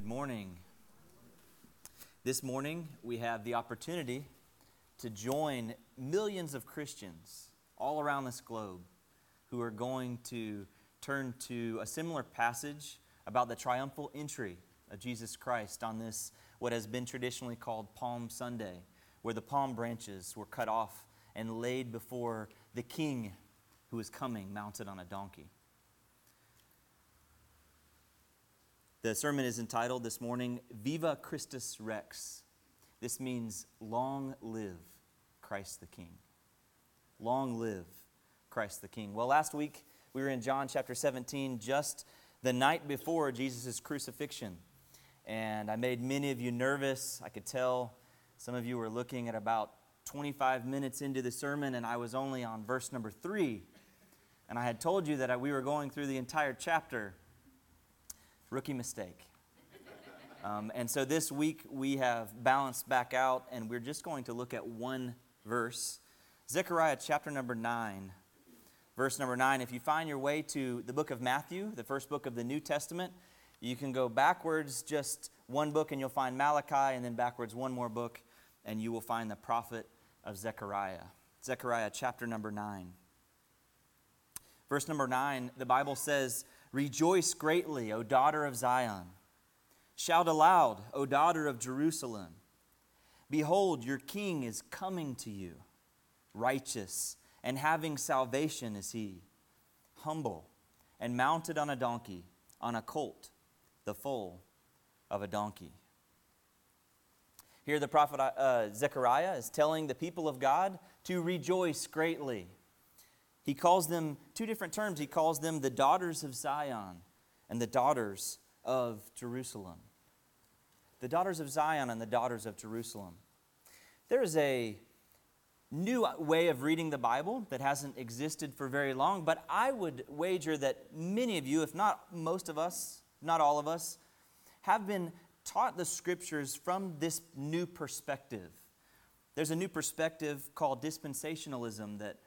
Good morning. This morning, we have the opportunity to join millions of Christians all around this globe who are going to turn to a similar passage about the triumphal entry of Jesus Christ on this, what has been traditionally called Palm Sunday, where the palm branches were cut off and laid before the King who is coming mounted on a donkey. The sermon is entitled this morning, Viva Christus Rex. This means long live Christ the King. Long live Christ the King. Well, last week we were in John chapter 17, just the night before Jesus' crucifixion. And I made many of you nervous. I could tell some of you were looking at about 25 minutes into the sermon, and I was only on verse number three. And I had told you that we were going through the entire chapter Rookie mistake. Um, and so this week we have balanced back out, and we're just going to look at one verse Zechariah chapter number 9. Verse number 9. If you find your way to the book of Matthew, the first book of the New Testament, you can go backwards just one book and you'll find Malachi, and then backwards one more book, and you will find the prophet of Zechariah. Zechariah chapter number 9. Verse number 9, the Bible says, Rejoice greatly, O daughter of Zion. Shout aloud, O daughter of Jerusalem. Behold, your king is coming to you. Righteous and having salvation is he, humble and mounted on a donkey, on a colt, the foal of a donkey. Here, the prophet uh, Zechariah is telling the people of God to rejoice greatly he calls them two different terms. He calls them the daughters of Zion and the daughters of Jerusalem. The daughters of Zion and the daughters of Jerusalem. There is a new way of reading the Bible that hasn't existed for very long, but I would wager that many of you, if not most of us, not all of us, have been taught the scriptures from this new perspective. There's a new perspective called dispensationalism that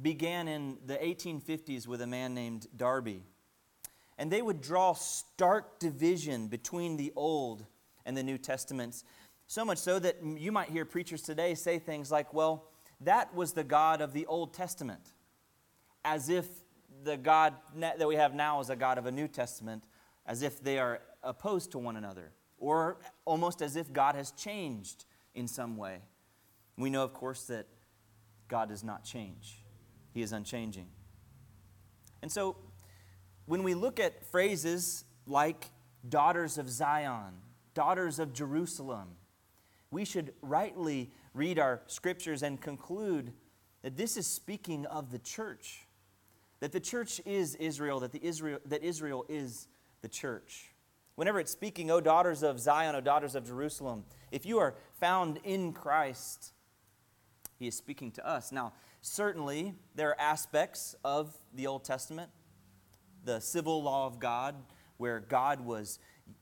began in the 1850s with a man named Darby. And they would draw stark division between the Old and the New Testaments. So much so that you might hear preachers today say things like, well, that was the God of the Old Testament, as if the God that we have now is a God of a New Testament, as if they are opposed to one another, or almost as if God has changed in some way. We know, of course, that God does not change. He is unchanging. And so, when we look at phrases like daughters of Zion, daughters of Jerusalem, we should rightly read our scriptures and conclude that this is speaking of the church. That the church is Israel, that, the Israel, that Israel is the church. Whenever it's speaking, O daughters of Zion, O daughters of Jerusalem, if you are found in Christ, he is speaking to us. Now, Certainly, there are aspects of the Old Testament, the civil law of God, where God was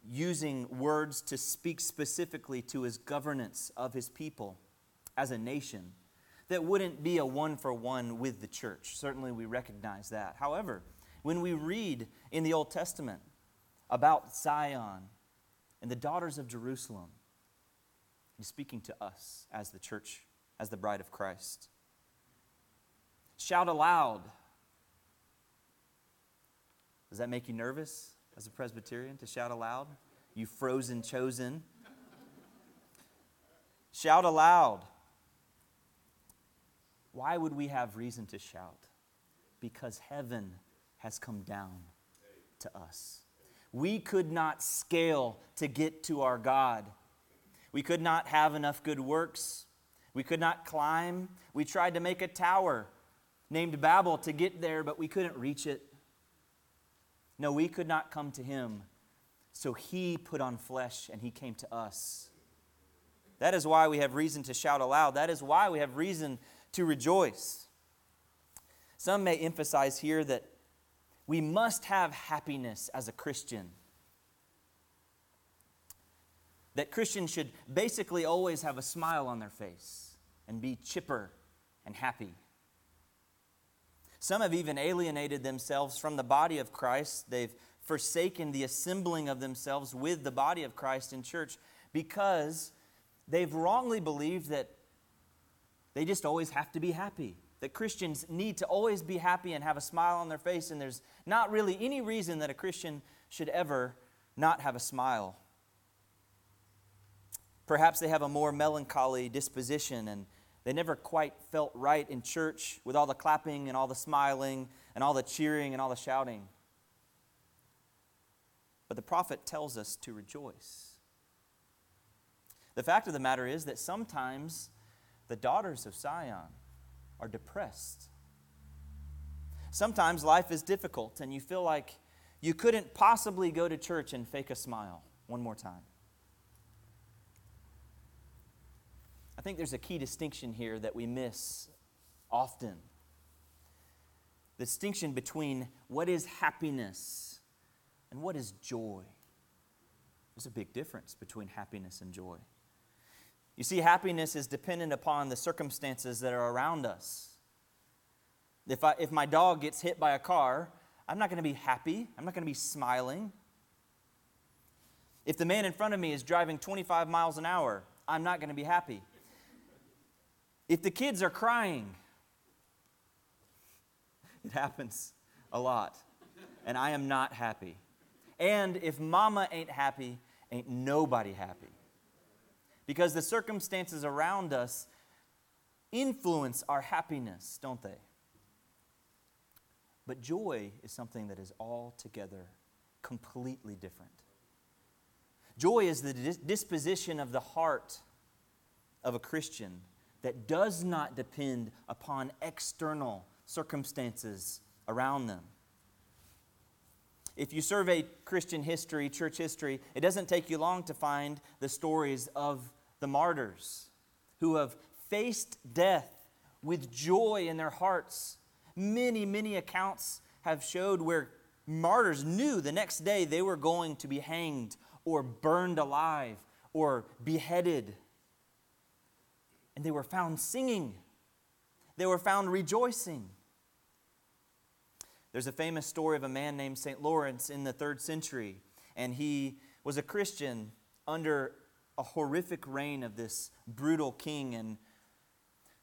using words to speak specifically to his governance of his people as a nation, that wouldn't be a one for one with the church. Certainly, we recognize that. However, when we read in the Old Testament about Zion and the daughters of Jerusalem, he's speaking to us as the church, as the bride of Christ. Shout aloud. Does that make you nervous as a Presbyterian to shout aloud? You frozen chosen. shout aloud. Why would we have reason to shout? Because heaven has come down to us. We could not scale to get to our God. We could not have enough good works. We could not climb. We tried to make a tower named Babel to get there, but we couldn't reach it. No, we could not come to him. So he put on flesh and he came to us. That is why we have reason to shout aloud. That is why we have reason to rejoice. Some may emphasize here that we must have happiness as a Christian. That Christians should basically always have a smile on their face and be chipper and happy. Some have even alienated themselves from the body of Christ. They've forsaken the assembling of themselves with the body of Christ in church because they've wrongly believed that they just always have to be happy. That Christians need to always be happy and have a smile on their face, and there's not really any reason that a Christian should ever not have a smile. Perhaps they have a more melancholy disposition and they never quite felt right in church with all the clapping and all the smiling and all the cheering and all the shouting. But the prophet tells us to rejoice. The fact of the matter is that sometimes the daughters of Zion are depressed. Sometimes life is difficult and you feel like you couldn't possibly go to church and fake a smile one more time. I think there's a key distinction here that we miss often. The distinction between what is happiness and what is joy. There's a big difference between happiness and joy. You see, happiness is dependent upon the circumstances that are around us. If, I, if my dog gets hit by a car, I'm not going to be happy. I'm not going to be smiling. If the man in front of me is driving 25 miles an hour, I'm not going to be happy. If the kids are crying, it happens a lot, and I am not happy. And if mama ain't happy, ain't nobody happy. Because the circumstances around us influence our happiness, don't they? But joy is something that is altogether completely different. Joy is the disposition of the heart of a Christian that does not depend upon external circumstances around them. If you survey Christian history, church history, it doesn't take you long to find the stories of the martyrs who have faced death with joy in their hearts. Many, many accounts have showed where martyrs knew the next day they were going to be hanged or burned alive or beheaded and they were found singing. They were found rejoicing. There's a famous story of a man named St. Lawrence in the third century, and he was a Christian under a horrific reign of this brutal king. And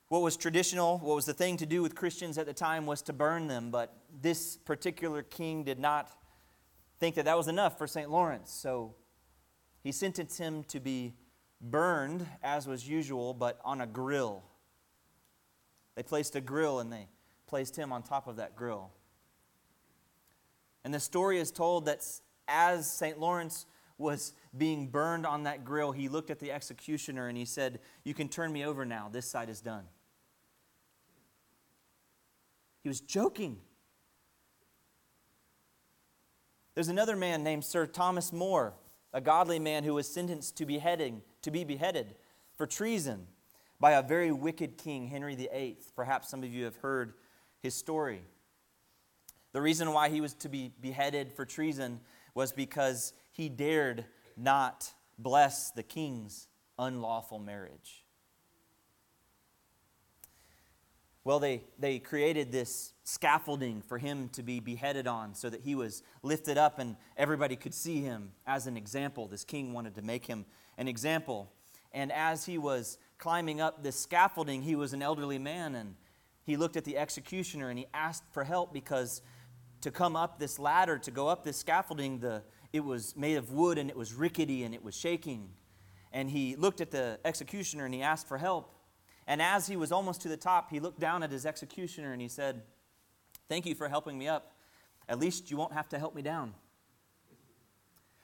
what was traditional, what was the thing to do with Christians at the time was to burn them, but this particular king did not think that that was enough for St. Lawrence. So he sentenced him to be burned as was usual, but on a grill. They placed a grill and they placed him on top of that grill. And the story is told that as St. Lawrence was being burned on that grill, he looked at the executioner and he said, You can turn me over now. This side is done. He was joking. There's another man named Sir Thomas More, a godly man who was sentenced to beheading to be beheaded for treason by a very wicked king, Henry VIII. Perhaps some of you have heard his story. The reason why he was to be beheaded for treason was because he dared not bless the king's unlawful marriage. Well, they, they created this scaffolding for him to be beheaded on so that he was lifted up and everybody could see him as an example. This king wanted to make him an example. And as he was climbing up this scaffolding, he was an elderly man and he looked at the executioner and he asked for help because to come up this ladder, to go up this scaffolding, the, it was made of wood and it was rickety and it was shaking. And he looked at the executioner and he asked for help. And as he was almost to the top, he looked down at his executioner and he said, Thank you for helping me up. At least you won't have to help me down.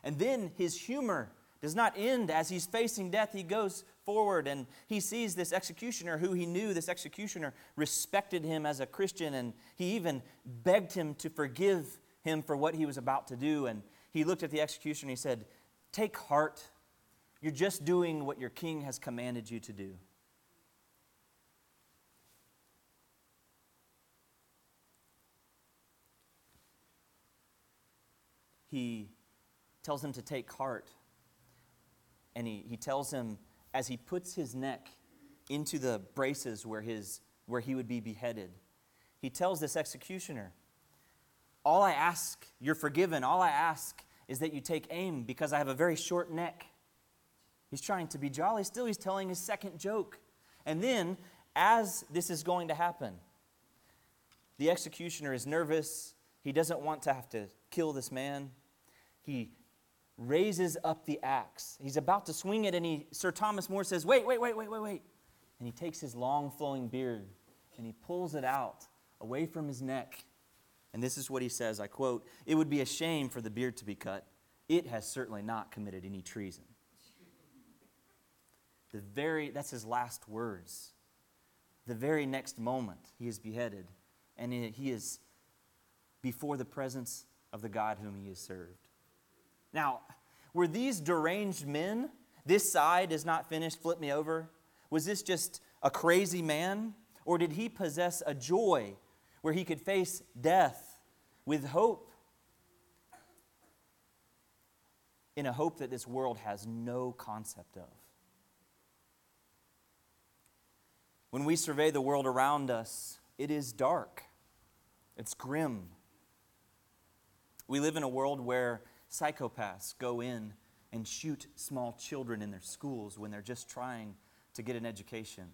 And then his humor does not end as he's facing death. He goes forward and he sees this executioner who he knew, this executioner respected him as a Christian, and he even begged him to forgive him for what he was about to do. And he looked at the executioner and he said, Take heart. You're just doing what your king has commanded you to do. He tells him to take heart and he, he tells him as he puts his neck into the braces where, his, where he would be beheaded, he tells this executioner, All I ask, you're forgiven. All I ask is that you take aim because I have a very short neck. He's trying to be jolly. Still, he's telling his second joke. And then, as this is going to happen, the executioner is nervous. He doesn't want to have to kill this man. He raises up the axe. He's about to swing it, and he, Sir Thomas More says, Wait, wait, wait, wait, wait, wait. And he takes his long flowing beard and he pulls it out away from his neck. And this is what he says I quote, It would be a shame for the beard to be cut. It has certainly not committed any treason. The very, that's his last words. The very next moment, he is beheaded, and he is before the presence of the God whom he has served. Now, were these deranged men? This side is not finished, flip me over. Was this just a crazy man? Or did he possess a joy where he could face death with hope? In a hope that this world has no concept of. When we survey the world around us, it is dark, it's grim. We live in a world where psychopaths go in and shoot small children in their schools when they're just trying to get an education.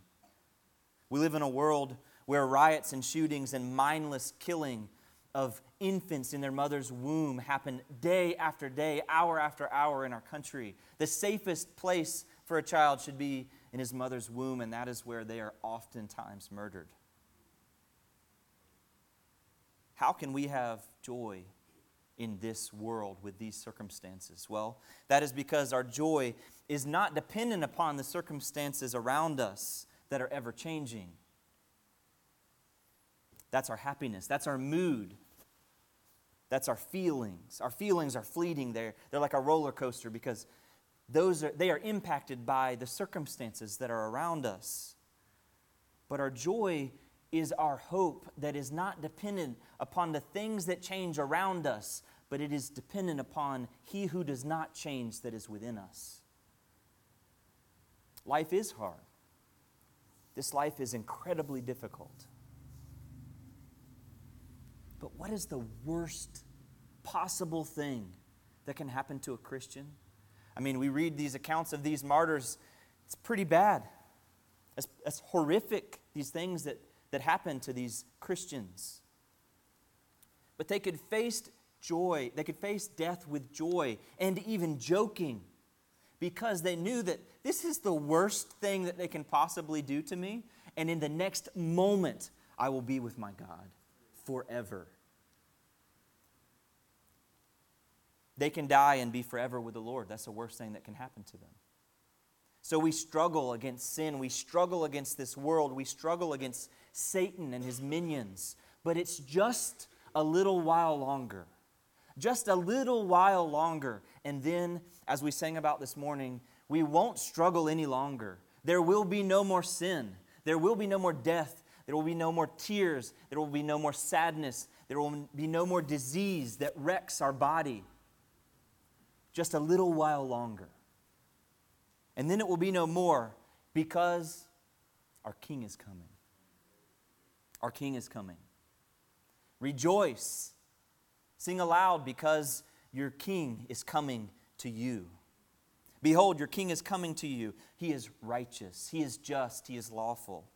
We live in a world where riots and shootings and mindless killing of infants in their mother's womb happen day after day, hour after hour in our country. The safest place for a child should be in his mother's womb, and that is where they are oftentimes murdered. How can we have joy in this world with these circumstances? Well, that is because our joy is not dependent upon the circumstances around us that are ever changing. That's our happiness, that's our mood. That's our feelings. Our feelings are fleeting. They're, they're like a roller coaster because those are, they are impacted by the circumstances that are around us. But our joy is our hope that is not dependent upon the things that change around us, but it is dependent upon He who does not change that is within us. Life is hard. This life is incredibly difficult. But what is the worst possible thing that can happen to a Christian? I mean, we read these accounts of these martyrs, it's pretty bad. It's, horrific, these things that, that happened to these Christians. But they could face joy, they could face death with joy and even joking because they knew that this is the worst thing that they can possibly do to me. And in the next moment, I will be with my God forever. They can die and be forever with the Lord. That's the worst thing that can happen to them. So we struggle against sin. We struggle against this world. We struggle against Satan and his minions. But it's just a little while longer. Just a little while longer. And then, as we sang about this morning, we won't struggle any longer. There will be no more sin. There will be no more death. There will be no more tears. There will be no more sadness. There will be no more disease that wrecks our body. Just a little while longer. And then it will be no more because our King is coming. Our King is coming. Rejoice. Sing aloud because your King is coming to you. Behold, your king is coming to you. He is righteous, he is just, he is lawful.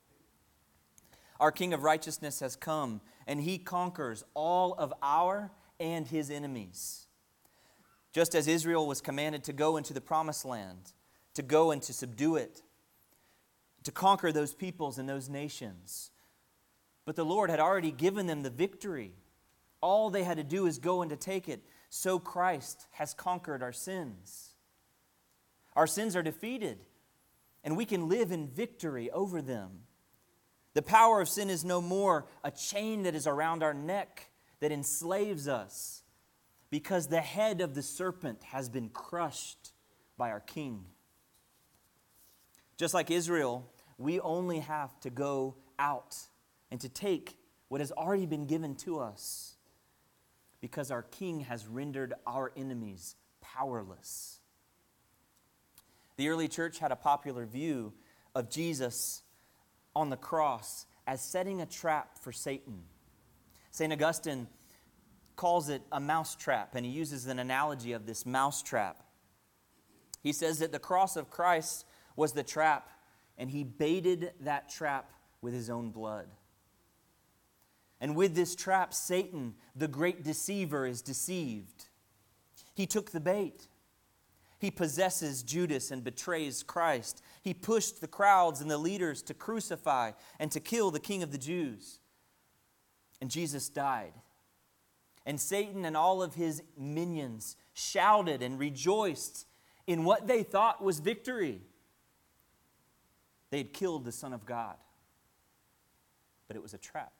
Our king of righteousness has come, and he conquers all of our and his enemies. Just as Israel was commanded to go into the promised land, to go and to subdue it, to conquer those peoples and those nations. But the Lord had already given them the victory. All they had to do is go and to take it. So Christ has conquered our sins. Our sins are defeated, and we can live in victory over them. The power of sin is no more a chain that is around our neck that enslaves us, because the head of the serpent has been crushed by our King. Just like Israel, we only have to go out and to take what has already been given to us because our King has rendered our enemies powerless. The early church had a popular view of Jesus on the cross as setting a trap for Satan. St. Augustine calls it a mousetrap, and he uses an analogy of this mousetrap. He says that the cross of Christ was the trap, and he baited that trap with his own blood. And with this trap, Satan, the great deceiver, is deceived. He took the bait. He possesses Judas and betrays Christ. He pushed the crowds and the leaders to crucify and to kill the king of the Jews. And Jesus died. And Satan and all of his minions shouted and rejoiced in what they thought was victory. They had killed the Son of God. But it was a trap.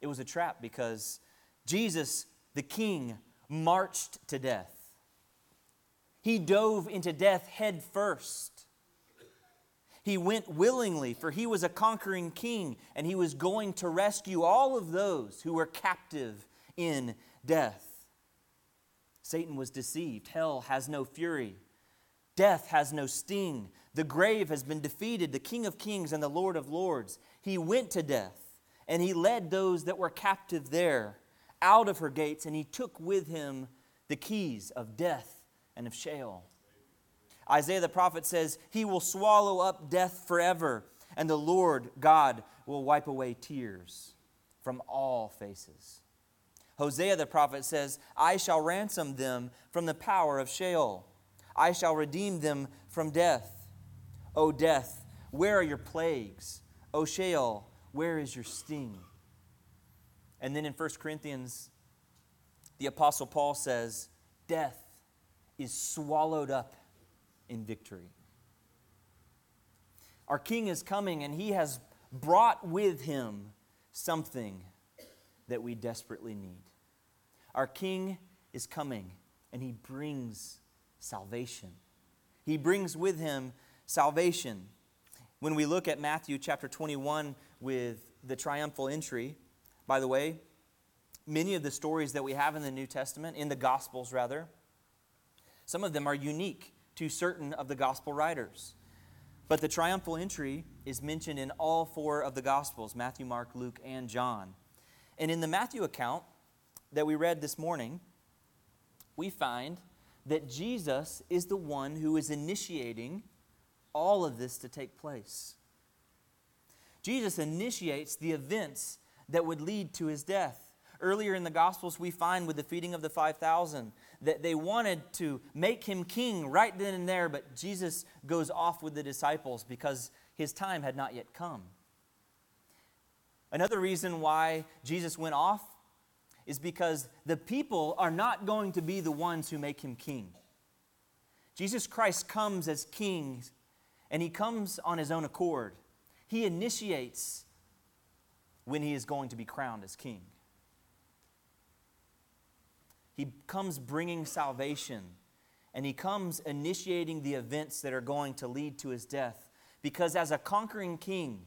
It was a trap because Jesus, the King, marched to death. He dove into death head first. He went willingly, for he was a conquering king, and he was going to rescue all of those who were captive in death. Satan was deceived. Hell has no fury. Death has no sting. The grave has been defeated. The King of Kings and the Lord of Lords. He went to death, and he led those that were captive there out of her gates, and he took with him the keys of death and of Sheol. Isaiah the prophet says, He will swallow up death forever, and the Lord God will wipe away tears from all faces. Hosea the prophet says, I shall ransom them from the power of Sheol. I shall redeem them from death. O death, where are your plagues? O Sheol, where is your sting? And then in 1 Corinthians, the Apostle Paul says, Death is swallowed up in victory. Our King is coming, and he has brought with him something that we desperately need. Our King is coming, and he brings salvation. He brings with him salvation. When we look at Matthew chapter 21 with the triumphal entry, by the way, many of the stories that we have in the New Testament, in the Gospels rather, some of them are unique to certain of the gospel writers. But the triumphal entry is mentioned in all four of the Gospels Matthew, Mark, Luke, and John. And in the Matthew account that we read this morning, we find that Jesus is the one who is initiating all of this to take place. Jesus initiates the events that would lead to his death. Earlier in the Gospels, we find with the feeding of the 5,000 that they wanted to make him king right then and there, but Jesus goes off with the disciples because his time had not yet come. Another reason why Jesus went off is because the people are not going to be the ones who make him king. Jesus Christ comes as king, and he comes on his own accord. He initiates when he is going to be crowned as king. He comes bringing salvation, and he comes initiating the events that are going to lead to his death. Because as a conquering king,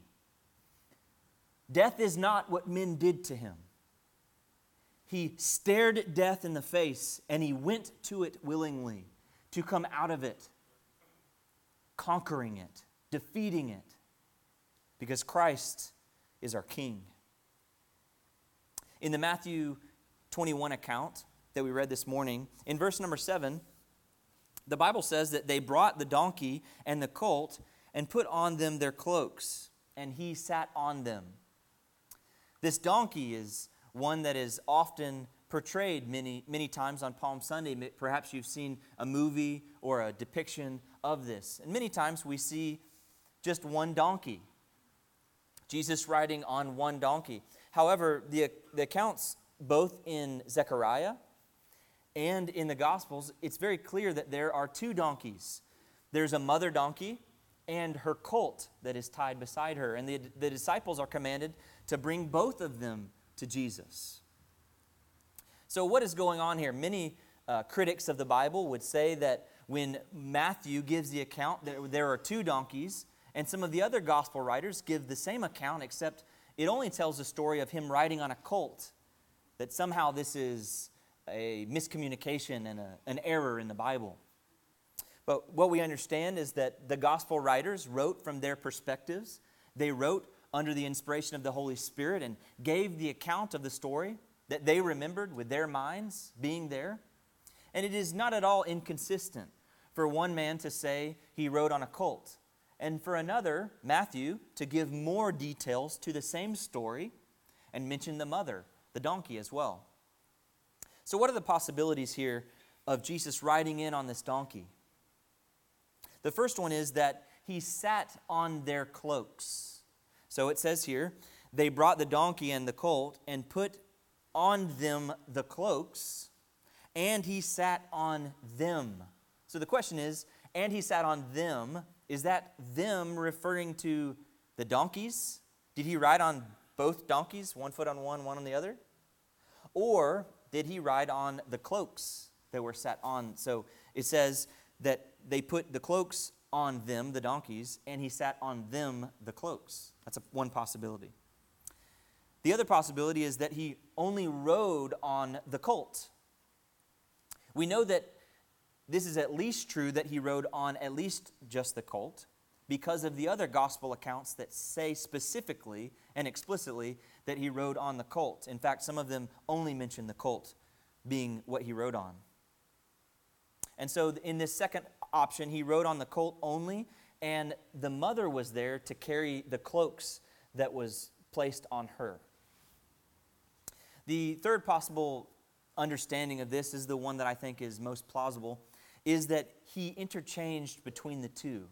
death is not what men did to him. He stared death in the face and he went to it willingly to come out of it, conquering it, defeating it, because Christ is our King. In the Matthew 21 account, that we read this morning, in verse number 7, the Bible says that they brought the donkey and the colt and put on them their cloaks, and he sat on them. This donkey is one that is often portrayed many, many times on Palm Sunday. Perhaps you've seen a movie or a depiction of this. And many times we see just one donkey. Jesus riding on one donkey. However, the, the accounts both in Zechariah and in the Gospels, it's very clear that there are two donkeys. There's a mother donkey and her colt that is tied beside her. And the, the disciples are commanded to bring both of them to Jesus. So, what is going on here? Many uh, critics of the Bible would say that when Matthew gives the account, that there are two donkeys, and some of the other gospel writers give the same account, except it only tells the story of him riding on a colt. That somehow this is a miscommunication and a, an error in the Bible. But what we understand is that the gospel writers wrote from their perspectives. They wrote under the inspiration of the Holy Spirit and gave the account of the story that they remembered with their minds being there. And it is not at all inconsistent for one man to say he rode on a colt, and for another, Matthew, to give more details to the same story and mention the mother, the donkey, as well. So, what are the possibilities here of Jesus riding in on this donkey? The first one is that he sat on their cloaks. So it says here, they brought the donkey and the colt and put on them the cloaks, and he sat on them. So the question is, and he sat on them, is that them referring to the donkeys? Did he ride on both donkeys, one foot on one, one on the other? Or did he ride on the cloaks that were sat on? So it says that they put the cloaks on them, the donkeys, and he sat on them, the cloaks. That's a, one possibility. The other possibility is that he only rode on the colt. We know that this is at least true that he rode on at least just the colt because of the other gospel accounts that say specifically and explicitly that he rode on the colt. In fact, some of them only mention the colt being what he rode on. And so, in this second option, he rode on the colt only, and the mother was there to carry the cloaks that was placed on her. The third possible understanding of this is the one that I think is most plausible is that he interchanged between the two.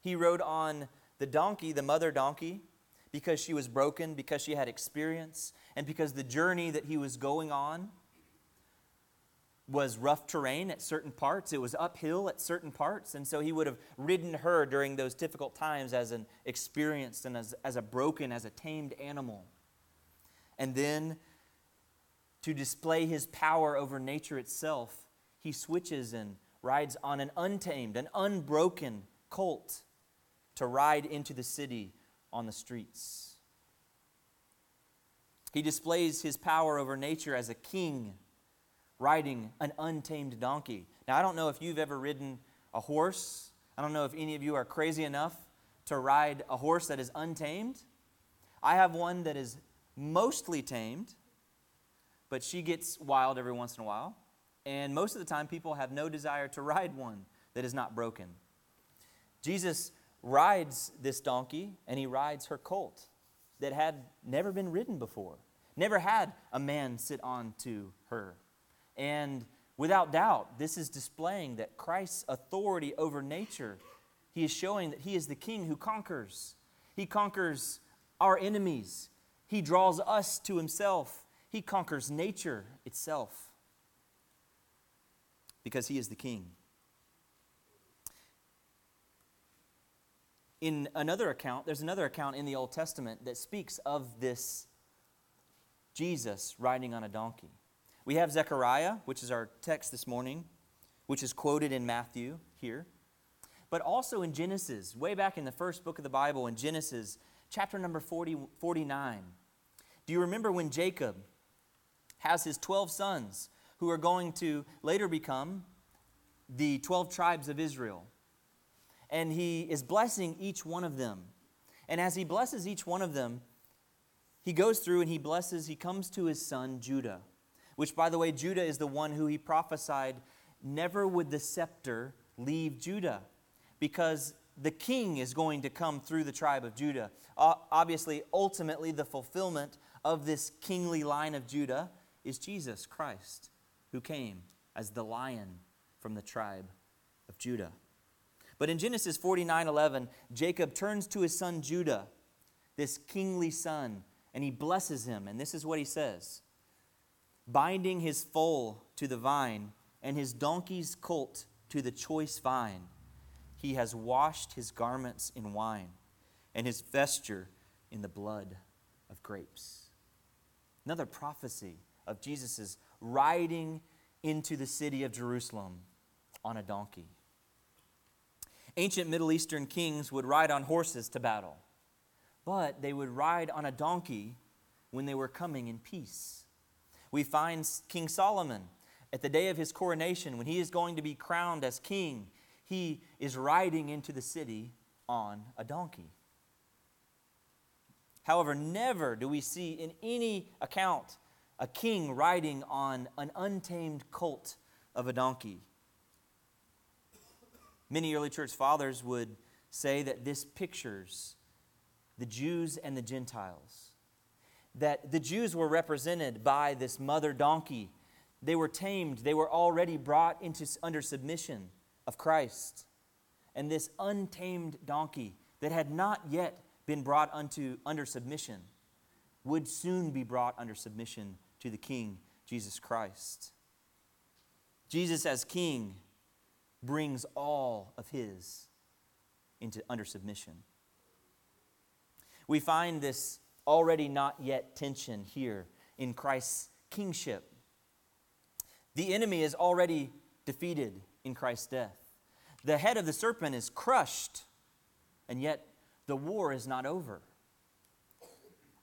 He rode on the donkey, the mother donkey, because she was broken, because she had experience, and because the journey that he was going on was rough terrain at certain parts. It was uphill at certain parts. And so he would have ridden her during those difficult times as an experienced and as, as a broken, as a tamed animal. And then to display his power over nature itself, he switches and rides on an untamed, an unbroken colt to ride into the city on the streets. He displays his power over nature as a king riding an untamed donkey. Now, I don't know if you've ever ridden a horse. I don't know if any of you are crazy enough to ride a horse that is untamed. I have one that is mostly tamed, but she gets wild every once in a while. And most of the time, people have no desire to ride one that is not broken. Jesus rides this donkey, and he rides her colt that had never been ridden before, never had a man sit on to her. And without doubt, this is displaying that Christ's authority over nature. He is showing that he is the king who conquers. He conquers our enemies. He draws us to himself. He conquers nature itself because he is the king. In another account, there's another account in the Old Testament that speaks of this Jesus riding on a donkey. We have Zechariah, which is our text this morning, which is quoted in Matthew here, but also in Genesis, way back in the first book of the Bible, in Genesis, chapter number 40, 49. Do you remember when Jacob has his 12 sons who are going to later become the 12 tribes of Israel? And he is blessing each one of them. And as he blesses each one of them, he goes through and he blesses, he comes to his son Judah which, by the way, Judah is the one who he prophesied never would the scepter leave Judah because the king is going to come through the tribe of Judah. Obviously, ultimately, the fulfillment of this kingly line of Judah is Jesus Christ, who came as the lion from the tribe of Judah. But in Genesis 49 11, Jacob turns to his son Judah, this kingly son, and he blesses him. And this is what he says binding his foal to the vine and his donkey's colt to the choice vine. He has washed his garments in wine and his vesture in the blood of grapes. Another prophecy of Jesus' riding into the city of Jerusalem on a donkey. Ancient Middle Eastern kings would ride on horses to battle, but they would ride on a donkey when they were coming in peace. We find King Solomon at the day of his coronation, when he is going to be crowned as king, he is riding into the city on a donkey. However, never do we see in any account a king riding on an untamed colt of a donkey. Many early church fathers would say that this pictures the Jews and the Gentiles. That the Jews were represented by this mother donkey. They were tamed, they were already brought into, under submission of Christ. And this untamed donkey that had not yet been brought unto, under submission would soon be brought under submission to the King, Jesus Christ. Jesus, as King, brings all of his into under submission. We find this already not yet tension here in Christ's kingship. The enemy is already defeated in Christ's death. The head of the serpent is crushed, and yet the war is not over.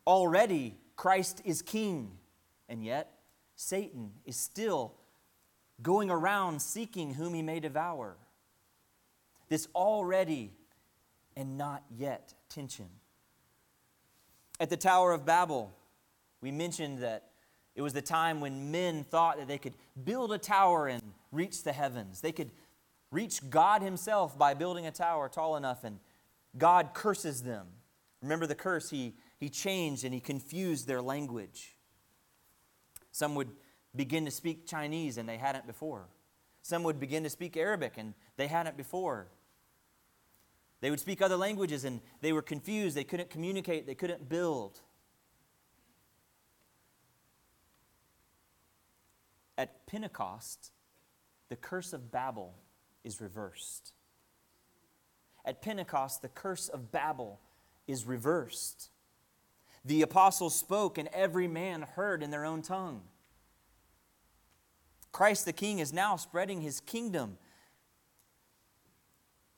Already Christ is king, and yet Satan is still going around seeking whom he may devour. This already and not yet tension. At the Tower of Babel, we mentioned that it was the time when men thought that they could build a tower and reach the heavens. They could reach God Himself by building a tower tall enough, and God curses them. Remember the curse? He, he changed and He confused their language. Some would begin to speak Chinese and they hadn't before. Some would begin to speak Arabic and they hadn't before. They would speak other languages and they were confused. They couldn't communicate, they couldn't build. At Pentecost, the curse of Babel is reversed. At Pentecost, the curse of Babel is reversed. The apostles spoke, and every man heard in their own tongue. Christ the King is now spreading his kingdom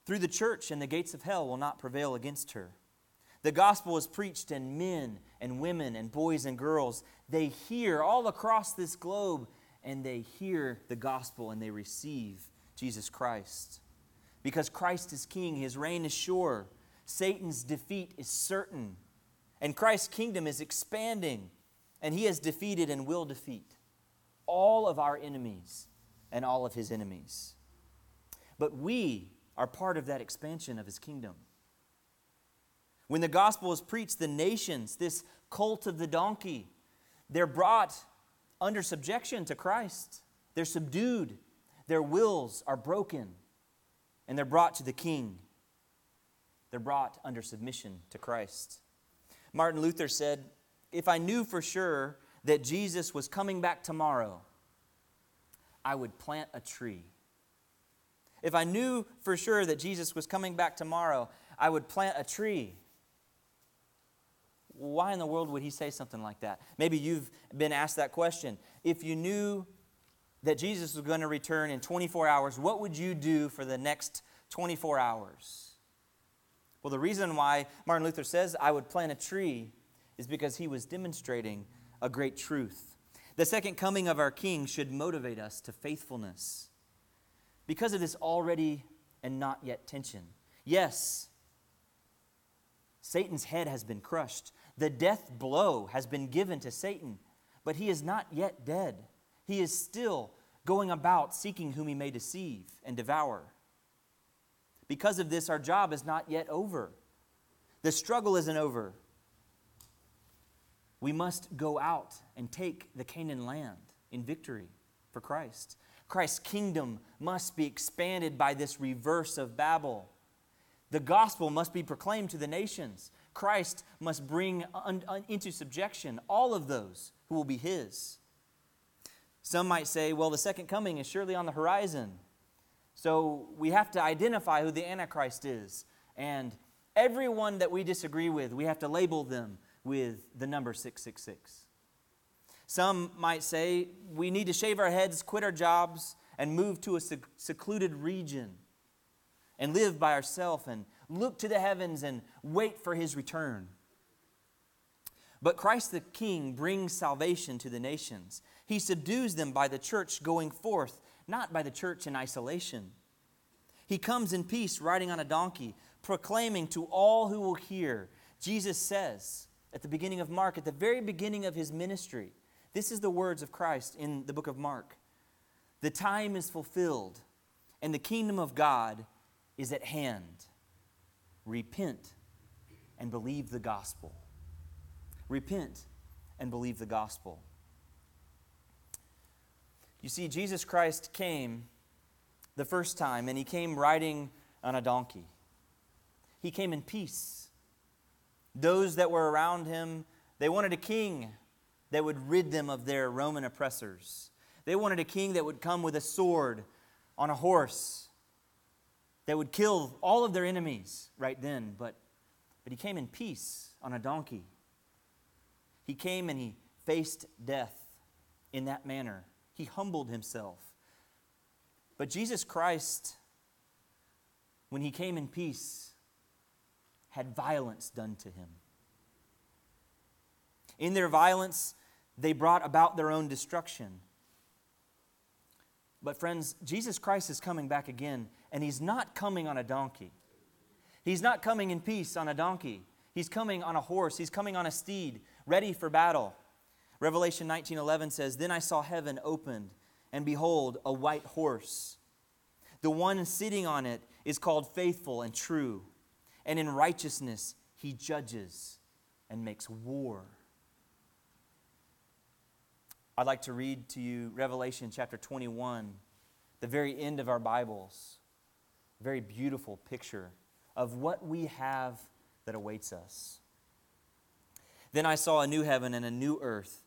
through the church, and the gates of hell will not prevail against her. The gospel is preached, and men and women and boys and girls, they hear all across this globe, and they hear the gospel and they receive Jesus Christ. Because Christ is king, his reign is sure, Satan's defeat is certain, and Christ's kingdom is expanding, and he has defeated and will defeat all of our enemies and all of his enemies. But we are part of that expansion of his kingdom. When the gospel is preached, the nations, this cult of the donkey, they're brought under subjection to Christ. They're subdued, their wills are broken, and they're brought to the king. They're brought under submission to Christ. Martin Luther said, If I knew for sure that Jesus was coming back tomorrow, I would plant a tree. If I knew for sure that Jesus was coming back tomorrow, I would plant a tree. Why in the world would he say something like that? Maybe you've been asked that question. If you knew that Jesus was going to return in 24 hours, what would you do for the next 24 hours? Well, the reason why Martin Luther says I would plant a tree is because he was demonstrating a great truth. The second coming of our King should motivate us to faithfulness because of this already and not yet tension. Yes, Satan's head has been crushed, the death blow has been given to Satan, but he is not yet dead. He is still going about seeking whom he may deceive and devour. Because of this, our job is not yet over. The struggle isn't over. We must go out and take the Canaan land in victory for Christ. Christ's kingdom must be expanded by this reverse of Babel. The gospel must be proclaimed to the nations. Christ must bring un- un- into subjection all of those who will be his. Some might say, well, the second coming is surely on the horizon. So we have to identify who the Antichrist is. And everyone that we disagree with, we have to label them with the number 666. Some might say we need to shave our heads, quit our jobs, and move to a secluded region and live by ourselves and look to the heavens and wait for his return. But Christ the King brings salvation to the nations. He subdues them by the church going forth, not by the church in isolation. He comes in peace riding on a donkey, proclaiming to all who will hear. Jesus says, at the beginning of Mark, at the very beginning of his ministry, This is the words of Christ in the book of Mark. The time is fulfilled, and the kingdom of God is at hand. Repent and believe the gospel. Repent and believe the gospel. You see, Jesus Christ came the first time, and he came riding on a donkey. He came in peace. Those that were around him, they wanted a king that would rid them of their Roman oppressors. They wanted a king that would come with a sword on a horse that would kill all of their enemies right then. But, but he came in peace on a donkey. He came and he faced death in that manner. He humbled himself. But Jesus Christ, when he came in peace, had violence done to him. In their violence, they brought about their own destruction. But, friends, Jesus Christ is coming back again, and he's not coming on a donkey. He's not coming in peace on a donkey. He's coming on a horse. He's coming on a steed, ready for battle. Revelation 19:11 says, "Then I saw heaven opened, and behold, a white horse. The one sitting on it is called faithful and true, and in righteousness he judges and makes war." I'd like to read to you Revelation chapter 21, the very end of our Bibles. A very beautiful picture of what we have that awaits us. Then I saw a new heaven and a new earth,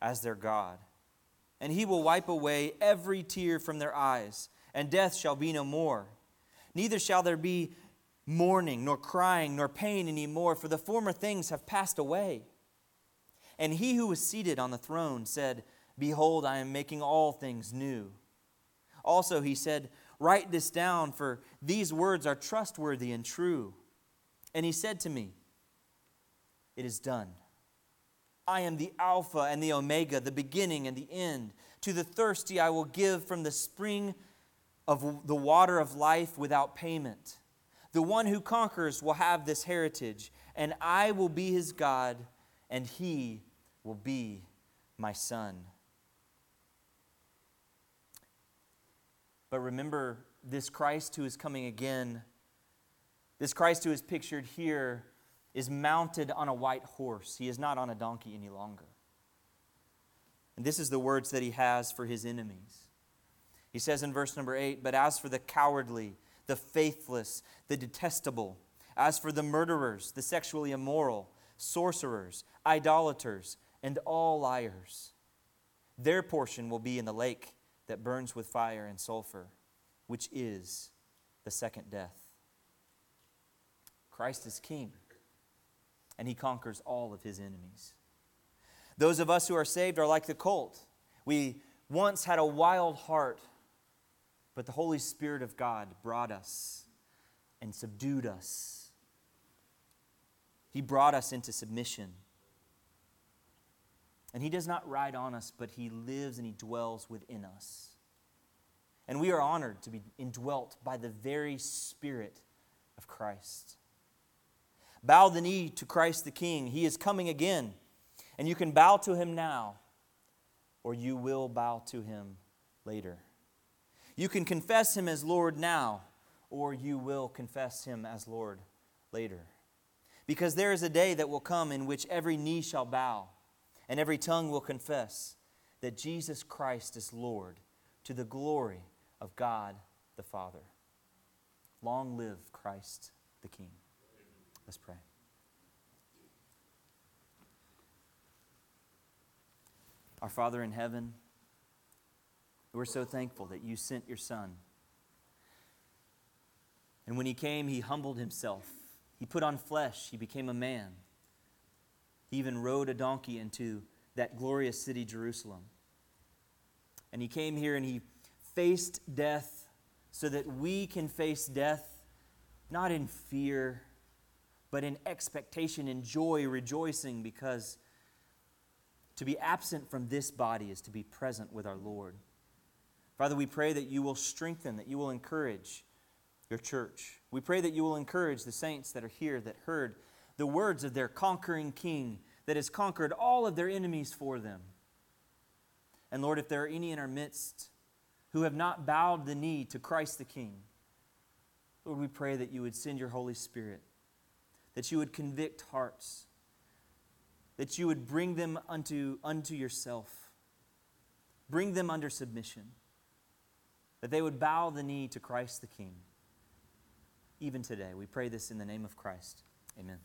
as their God. And he will wipe away every tear from their eyes, and death shall be no more. Neither shall there be mourning, nor crying, nor pain any more, for the former things have passed away. And he who was seated on the throne said, Behold, I am making all things new. Also, he said, Write this down, for these words are trustworthy and true. And he said to me, It is done. I am the Alpha and the Omega, the beginning and the end. To the thirsty, I will give from the spring of the water of life without payment. The one who conquers will have this heritage, and I will be his God, and he will be my son. But remember, this Christ who is coming again, this Christ who is pictured here, is mounted on a white horse. He is not on a donkey any longer. And this is the words that he has for his enemies. He says in verse number 8, But as for the cowardly, the faithless, the detestable, as for the murderers, the sexually immoral, sorcerers, idolaters, and all liars. Their portion will be in the lake that burns with fire and sulfur, which is the second death. Christ is king, and he conquers all of his enemies. Those of us who are saved are like the colt. We once had a wild heart, but the Holy Spirit of God brought us and subdued us. He brought us into submission. And he does not ride on us, but he lives and he dwells within us. And we are honored to be indwelt by the very Spirit of Christ. Bow the knee to Christ the King. He is coming again. And you can bow to him now, or you will bow to him later. You can confess him as Lord now, or you will confess him as Lord later. Because there is a day that will come in which every knee shall bow and every tongue will confess that Jesus Christ is Lord to the glory of God the Father. Long live Christ the King. Let's pray. Our Father in heaven, we're so thankful that you sent your Son. And when he came, he humbled himself. He put on flesh. He became a man. He even rode a donkey into that glorious city, Jerusalem. And he came here and he faced death so that we can face death not in fear, but in expectation, in joy, rejoicing, because to be absent from this body is to be present with our Lord. Father, we pray that you will strengthen, that you will encourage your church. We pray that you will encourage the saints that are here that heard the words of their conquering king that has conquered all of their enemies for them. And Lord, if there are any in our midst who have not bowed the knee to Christ the King, Lord, we pray that you would send your Holy Spirit, that you would convict hearts, that you would bring them unto, unto yourself, bring them under submission, that they would bow the knee to Christ the King. Even today, we pray this in the name of Christ. Amen.